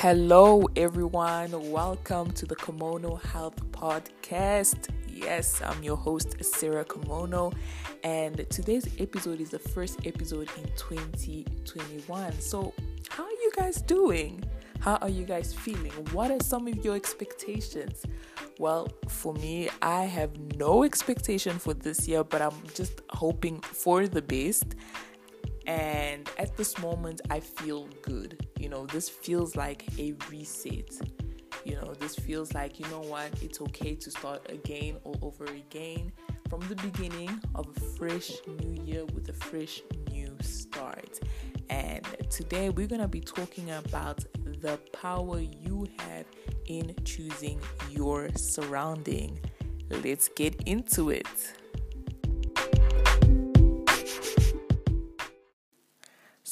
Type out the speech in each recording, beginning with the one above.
Hello, everyone. Welcome to the Kamono Health Podcast. Yes, I'm your host, Sarah Kamono, and today's episode is the first episode in 2021. So, how are you guys doing? How are you guys feeling? What are some of your expectations? Well, for me, I have no expectation for this year, but I'm just hoping for the best. And at this moment, I feel good. You know, this feels like a reset. You know, this feels like, you know what, it's okay to start again all over again from the beginning of a fresh new year with a fresh new start. And today we're going to be talking about the power you have in choosing your surrounding. Let's get into it.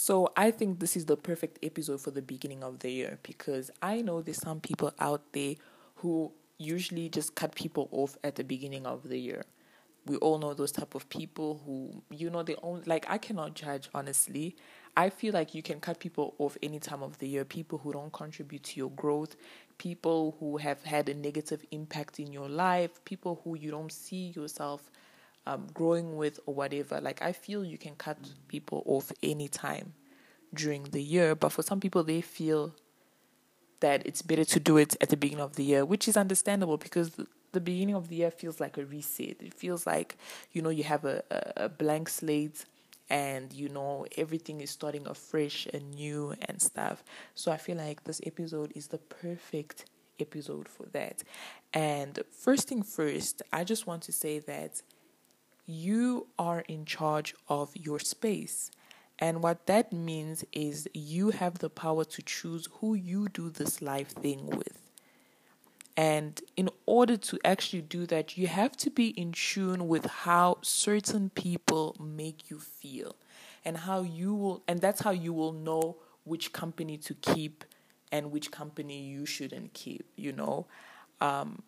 So I think this is the perfect episode for the beginning of the year because I know there's some people out there who usually just cut people off at the beginning of the year. We all know those type of people who you know they only like I cannot judge honestly. I feel like you can cut people off any time of the year, people who don't contribute to your growth, people who have had a negative impact in your life, people who you don't see yourself um, growing with or whatever. Like I feel you can cut people off anytime during the year, but for some people they feel that it's better to do it at the beginning of the year, which is understandable because the beginning of the year feels like a reset. It feels like you know you have a, a blank slate and you know everything is starting afresh and new and stuff. So I feel like this episode is the perfect episode for that. And first thing first, I just want to say that you are in charge of your space. And what that means is you have the power to choose who you do this life thing with. And in order to actually do that, you have to be in tune with how certain people make you feel and how you will, and that's how you will know which company to keep and which company you shouldn't keep, you know. Um,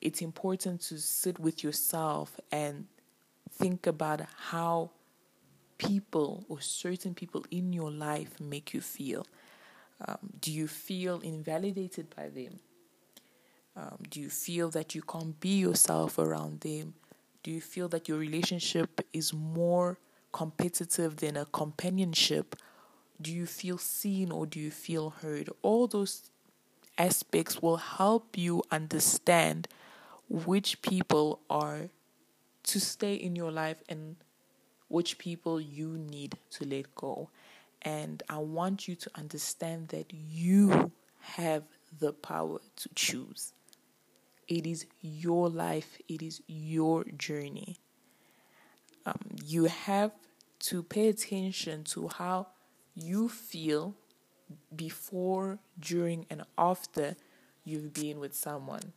it's important to sit with yourself and think about how people or certain people in your life make you feel. Um, do you feel invalidated by them? Um, do you feel that you can't be yourself around them? Do you feel that your relationship is more competitive than a companionship? Do you feel seen or do you feel heard? All those aspects will help you understand which people are to stay in your life and which people you need to let go. And I want you to understand that you have the power to choose. It is your life, it is your journey. Um, you have to pay attention to how you feel before, during, and after you've been with someone.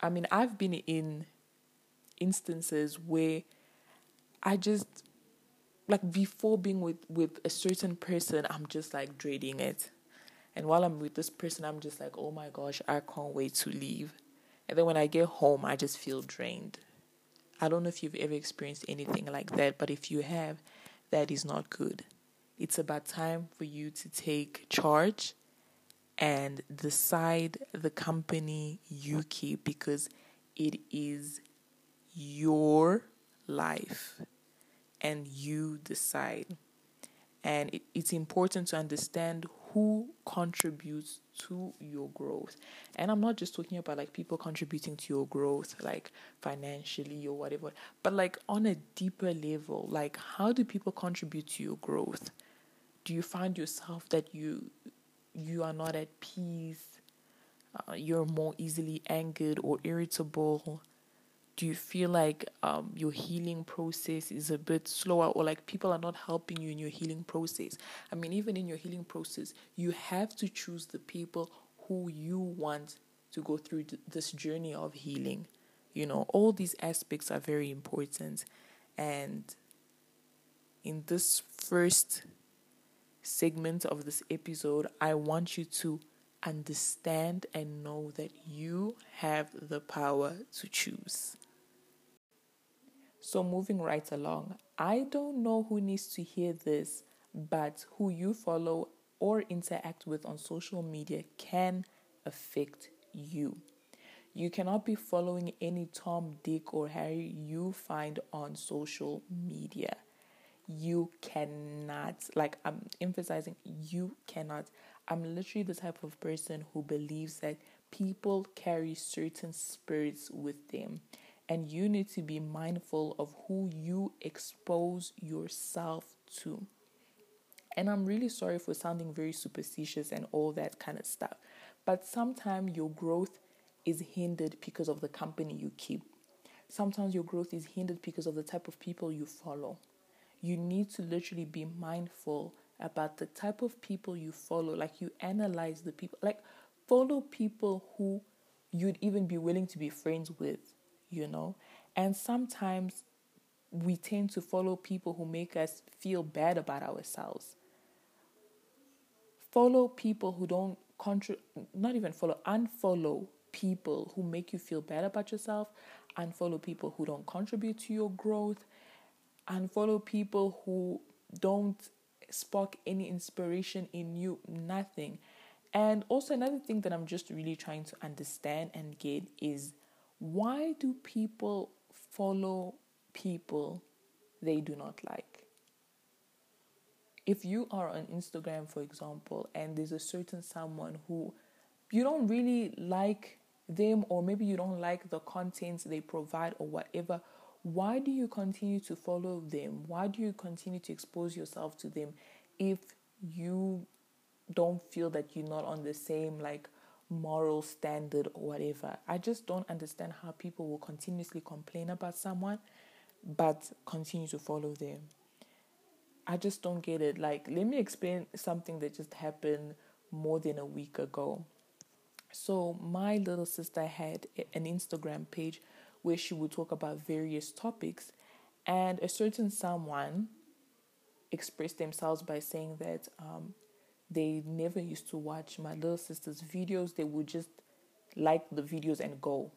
I mean, I've been in instances where I just like before being with with a certain person, I'm just like dreading it. And while I'm with this person, I'm just like, oh my gosh, I can't wait to leave. And then when I get home, I just feel drained. I don't know if you've ever experienced anything like that, but if you have, that is not good. It's about time for you to take charge and decide the company you keep because it is your life and you decide. And it, it's important to understand who contributes to your growth. And I'm not just talking about like people contributing to your growth, like financially or whatever, but like on a deeper level, like how do people contribute to your growth? Do you find yourself that you you are not at peace? Uh, you're more easily angered or irritable do you feel like um, your healing process is a bit slower or like people are not helping you in your healing process? I mean even in your healing process you have to choose the people who you want to go through th- this journey of healing. You know all these aspects are very important. And in this first segment of this episode i want you to understand and know that you have the power to choose so, moving right along, I don't know who needs to hear this, but who you follow or interact with on social media can affect you. You cannot be following any Tom, Dick, or Harry you find on social media. You cannot, like, I'm emphasizing, you cannot. I'm literally the type of person who believes that people carry certain spirits with them, and you need to be mindful of who you expose yourself to. And I'm really sorry for sounding very superstitious and all that kind of stuff. But sometimes your growth is hindered because of the company you keep. Sometimes your growth is hindered because of the type of people you follow. You need to literally be mindful about the type of people you follow. Like you analyze the people, like follow people who you'd even be willing to be friends with, you know? And sometimes we tend to follow people who make us feel bad about ourselves. Follow people who don't control, not even follow, unfollow people who make you feel bad about yourself, unfollow people who don't contribute to your growth, unfollow people who don't spark any inspiration in you, nothing. And also, another thing that I'm just really trying to understand and get is why do people follow people they do not like? If you are on Instagram, for example, and there's a certain someone who you don't really like them, or maybe you don't like the content they provide, or whatever, why do you continue to follow them? Why do you continue to expose yourself to them if you don't feel that you're not on the same like moral standard or whatever? I just don't understand how people will continuously complain about someone but continue to follow them. I just don't get it. Like, let me explain something that just happened more than a week ago. So, my little sister had an Instagram page where she would talk about various topics, and a certain someone expressed themselves by saying that um, they never used to watch my little sister's videos, they would just like the videos and go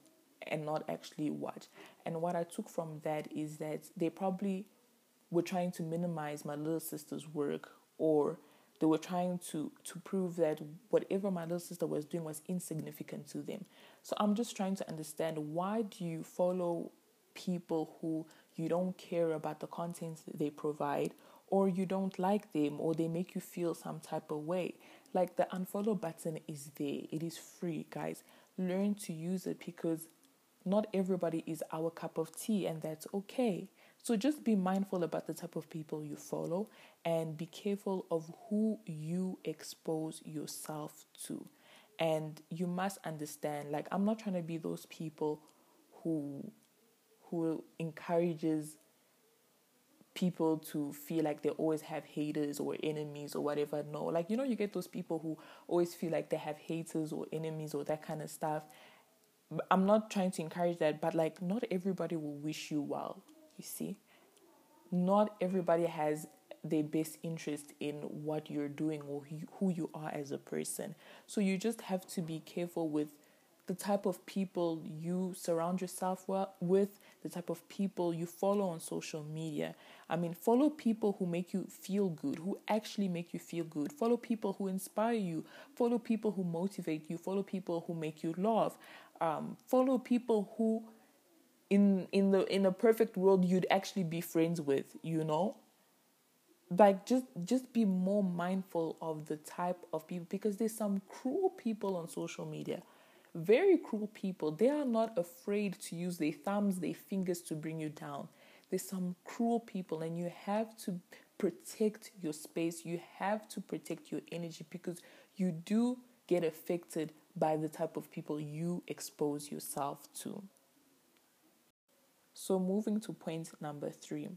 and not actually watch. And what I took from that is that they probably were trying to minimize my little sister's work or they were trying to to prove that whatever my little sister was doing was insignificant to them so i'm just trying to understand why do you follow people who you don't care about the content they provide or you don't like them or they make you feel some type of way. Like the unfollow button is there. It is free guys. Learn to use it because not everybody is our cup of tea and that's okay. So just be mindful about the type of people you follow and be careful of who you expose yourself to. And you must understand like I'm not trying to be those people who who encourages people to feel like they always have haters or enemies or whatever. No, like you know, you get those people who always feel like they have haters or enemies or that kind of stuff. I'm not trying to encourage that, but like not everybody will wish you well. You see, not everybody has their best interest in what you're doing or who you are as a person. So you just have to be careful with the type of people you surround yourself with, the type of people you follow on social media. I mean, follow people who make you feel good, who actually make you feel good. Follow people who inspire you. Follow people who motivate you. Follow people who make you laugh. Um, follow people who in in the in a perfect world you'd actually be friends with you know like just just be more mindful of the type of people because there's some cruel people on social media very cruel people. They are not afraid to use their thumbs their fingers to bring you down. There's some cruel people and you have to protect your space. You have to protect your energy because you do get affected by the type of people you expose yourself to. So, moving to point number three,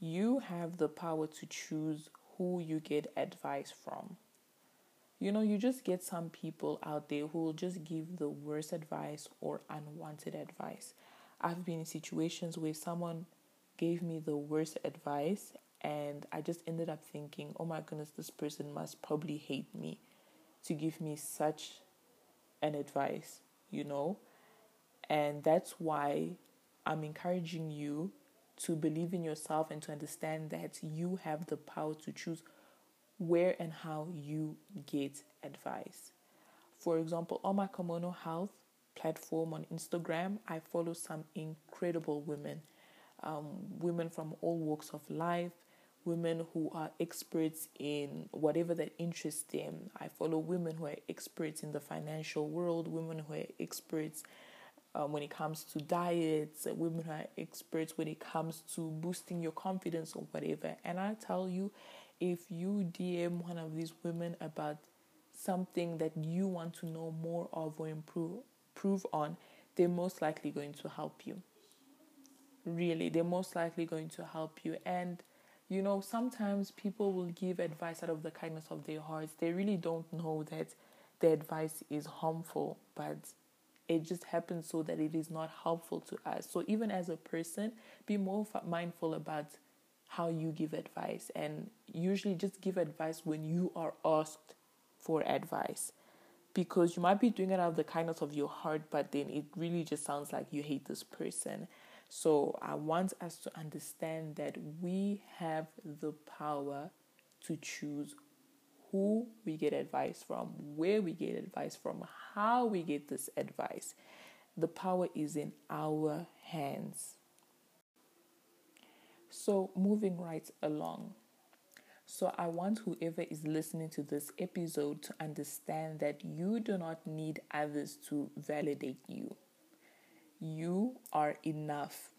you have the power to choose who you get advice from. You know, you just get some people out there who will just give the worst advice or unwanted advice. I've been in situations where someone gave me the worst advice, and I just ended up thinking, oh my goodness, this person must probably hate me to give me such an advice, you know? And that's why I'm encouraging you to believe in yourself and to understand that you have the power to choose where and how you get advice. For example, on my Kamono Health platform on Instagram, I follow some incredible women, um, women from all walks of life, women who are experts in whatever that interests them. I follow women who are experts in the financial world, women who are experts um, when it comes to diets, women who are experts when it comes to boosting your confidence or whatever. And I tell you, if you DM one of these women about something that you want to know more of or improve, improve on, they're most likely going to help you. Really, they're most likely going to help you. And you know, sometimes people will give advice out of the kindness of their hearts. They really don't know that the advice is harmful, but it just happens so that it is not helpful to us. So, even as a person, be more mindful about how you give advice and usually just give advice when you are asked for advice because you might be doing it out of the kindness of your heart, but then it really just sounds like you hate this person. So I want us to understand that we have the power to choose who we get advice from, where we get advice from, how we get this advice. The power is in our hands. So, moving right along. So, I want whoever is listening to this episode to understand that you do not need others to validate you. You are enough.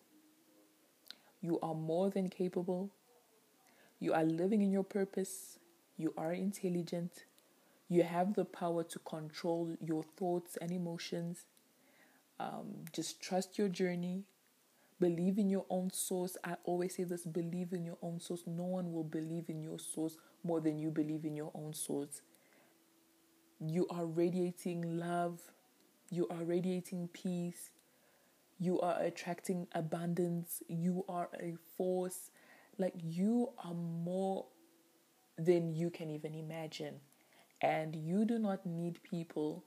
You are more than capable. You are living in your purpose. You are intelligent. You have the power to control your thoughts and emotions. Um, just trust your journey. Believe in your own source. I always say this believe in your own source. No one will believe in your source more than you believe in your own source. You are radiating love. You are radiating peace. You are attracting abundance. You are a force. Like you are more than you can even imagine. And you do not need people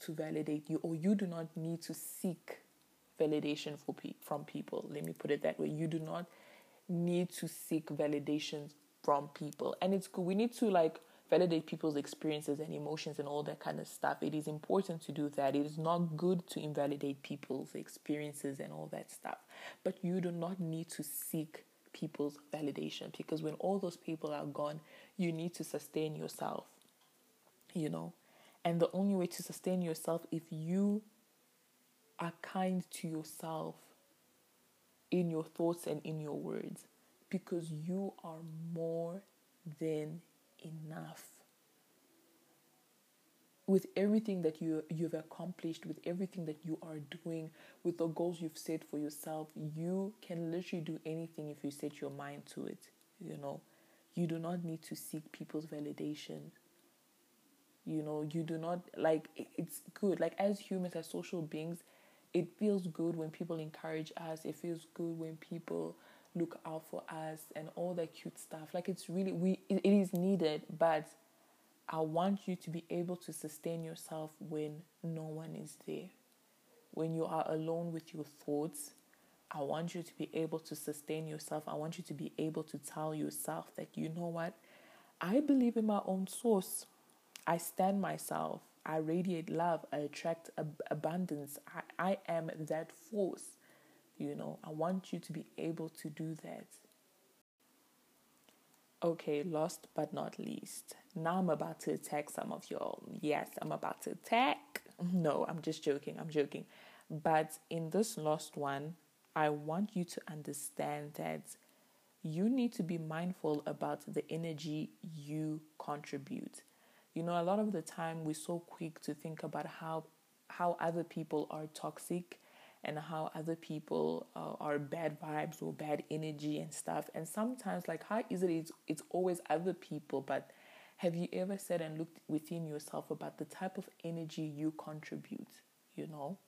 to validate you, or you do not need to seek validation for pe- from people. Let me put it that way. You do not need to seek validation from people. And it's good. We need to like validate people's experiences and emotions and all that kind of stuff. It is important to do that. It is not good to invalidate people's experiences and all that stuff. But you do not need to seek people's validation because when all those people are gone, you need to sustain yourself. You know? And the only way to sustain yourself if you are kind to yourself in your thoughts and in your words because you are more than enough. With everything that you you've accomplished, with everything that you are doing, with the goals you've set for yourself, you can literally do anything if you set your mind to it. You know, you do not need to seek people's validation. You know, you do not like it's good. Like as humans, as social beings, it feels good when people encourage us. It feels good when people look out for us and all that cute stuff. Like it's really we it, it is needed, but I want you to be able to sustain yourself when no one is there. When you are alone with your thoughts, I want you to be able to sustain yourself. I want you to be able to tell yourself that you know what? I believe in my own source. I stand myself. I radiate love. I attract ab- abundance. I, I am that force. You know, I want you to be able to do that. Okay, last but not least, now I'm about to attack some of y'all. Yes, I'm about to attack. No, I'm just joking. I'm joking. But in this last one, I want you to understand that you need to be mindful about the energy you contribute. You know, a lot of the time we're so quick to think about how how other people are toxic and how other people uh, are bad vibes or bad energy and stuff. And sometimes, like, how easily it's, it's always other people, but have you ever said and looked within yourself about the type of energy you contribute? You know,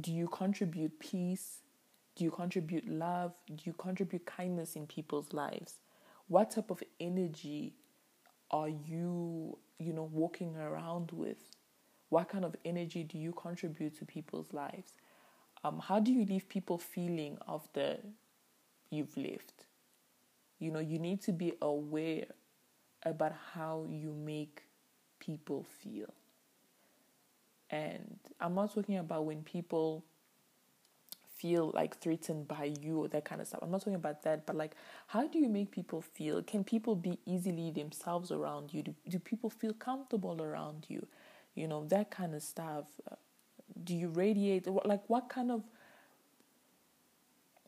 do you contribute peace? Do you contribute love? Do you contribute kindness in people's lives? What type of energy are you, you know, walking around with? What kind of energy do you contribute to people's lives? um, how do you leave people feeling after you've left? You know, you need to be aware about how you make people feel. And I'm not talking about when people feel like threatened by you or that kind of stuff. I'm not talking about that, but like, how do you make people feel? Can people be easily themselves around you? Do, do people feel comfortable around you? You know, that kind of stuff. Uh, do you radiate? Like, what kind of,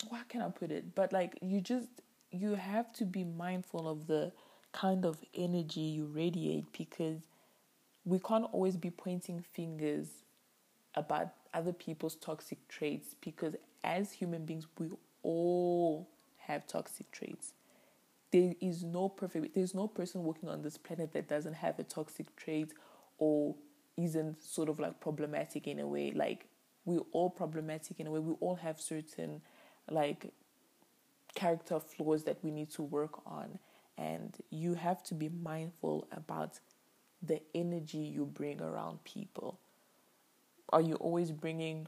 what can I put it? But like, you just, you have to be mindful of the kind of energy you radiate because we can't always be pointing fingers about other people's toxic traits because as human beings, we all have toxic traits. There is no perfect, there's no person walking on this planet that doesn't have a toxic trait or isn't sort of like problematic in a way. Like, we're all problematic in a way. We all have certain like character flaws that we need to work on. And you have to be mindful about the energy you bring around people. Are you always bringing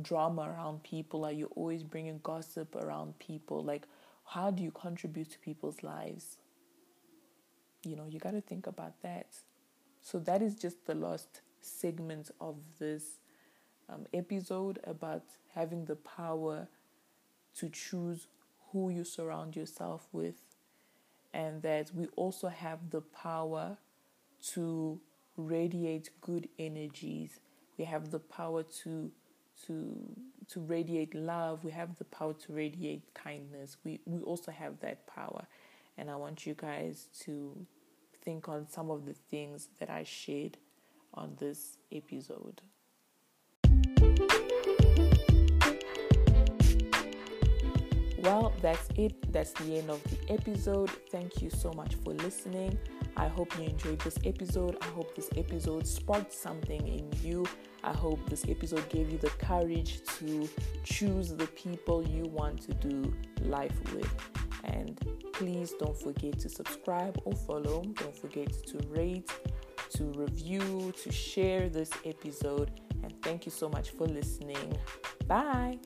drama around people? Are you always bringing gossip around people? Like, how do you contribute to people's lives? You know, you got to think about that. So, that is just the last segment of this um, episode about having the power to choose who you surround yourself with, and that we also have the power to radiate good energies. We have the power to to to radiate love. We have the power to radiate kindness. We we also have that power, and I want you guys to think on some of the things that I shared on this episode. Well, that's it. That's the end of the episode. Thank you so much for listening. I hope you enjoyed this episode. I hope this episode sparked something in you. I hope this episode gave you the courage to choose the people you want to do life with. And please don't forget to subscribe or follow. Don't forget to rate, to review, to share this episode. And thank you so much for listening. Bye.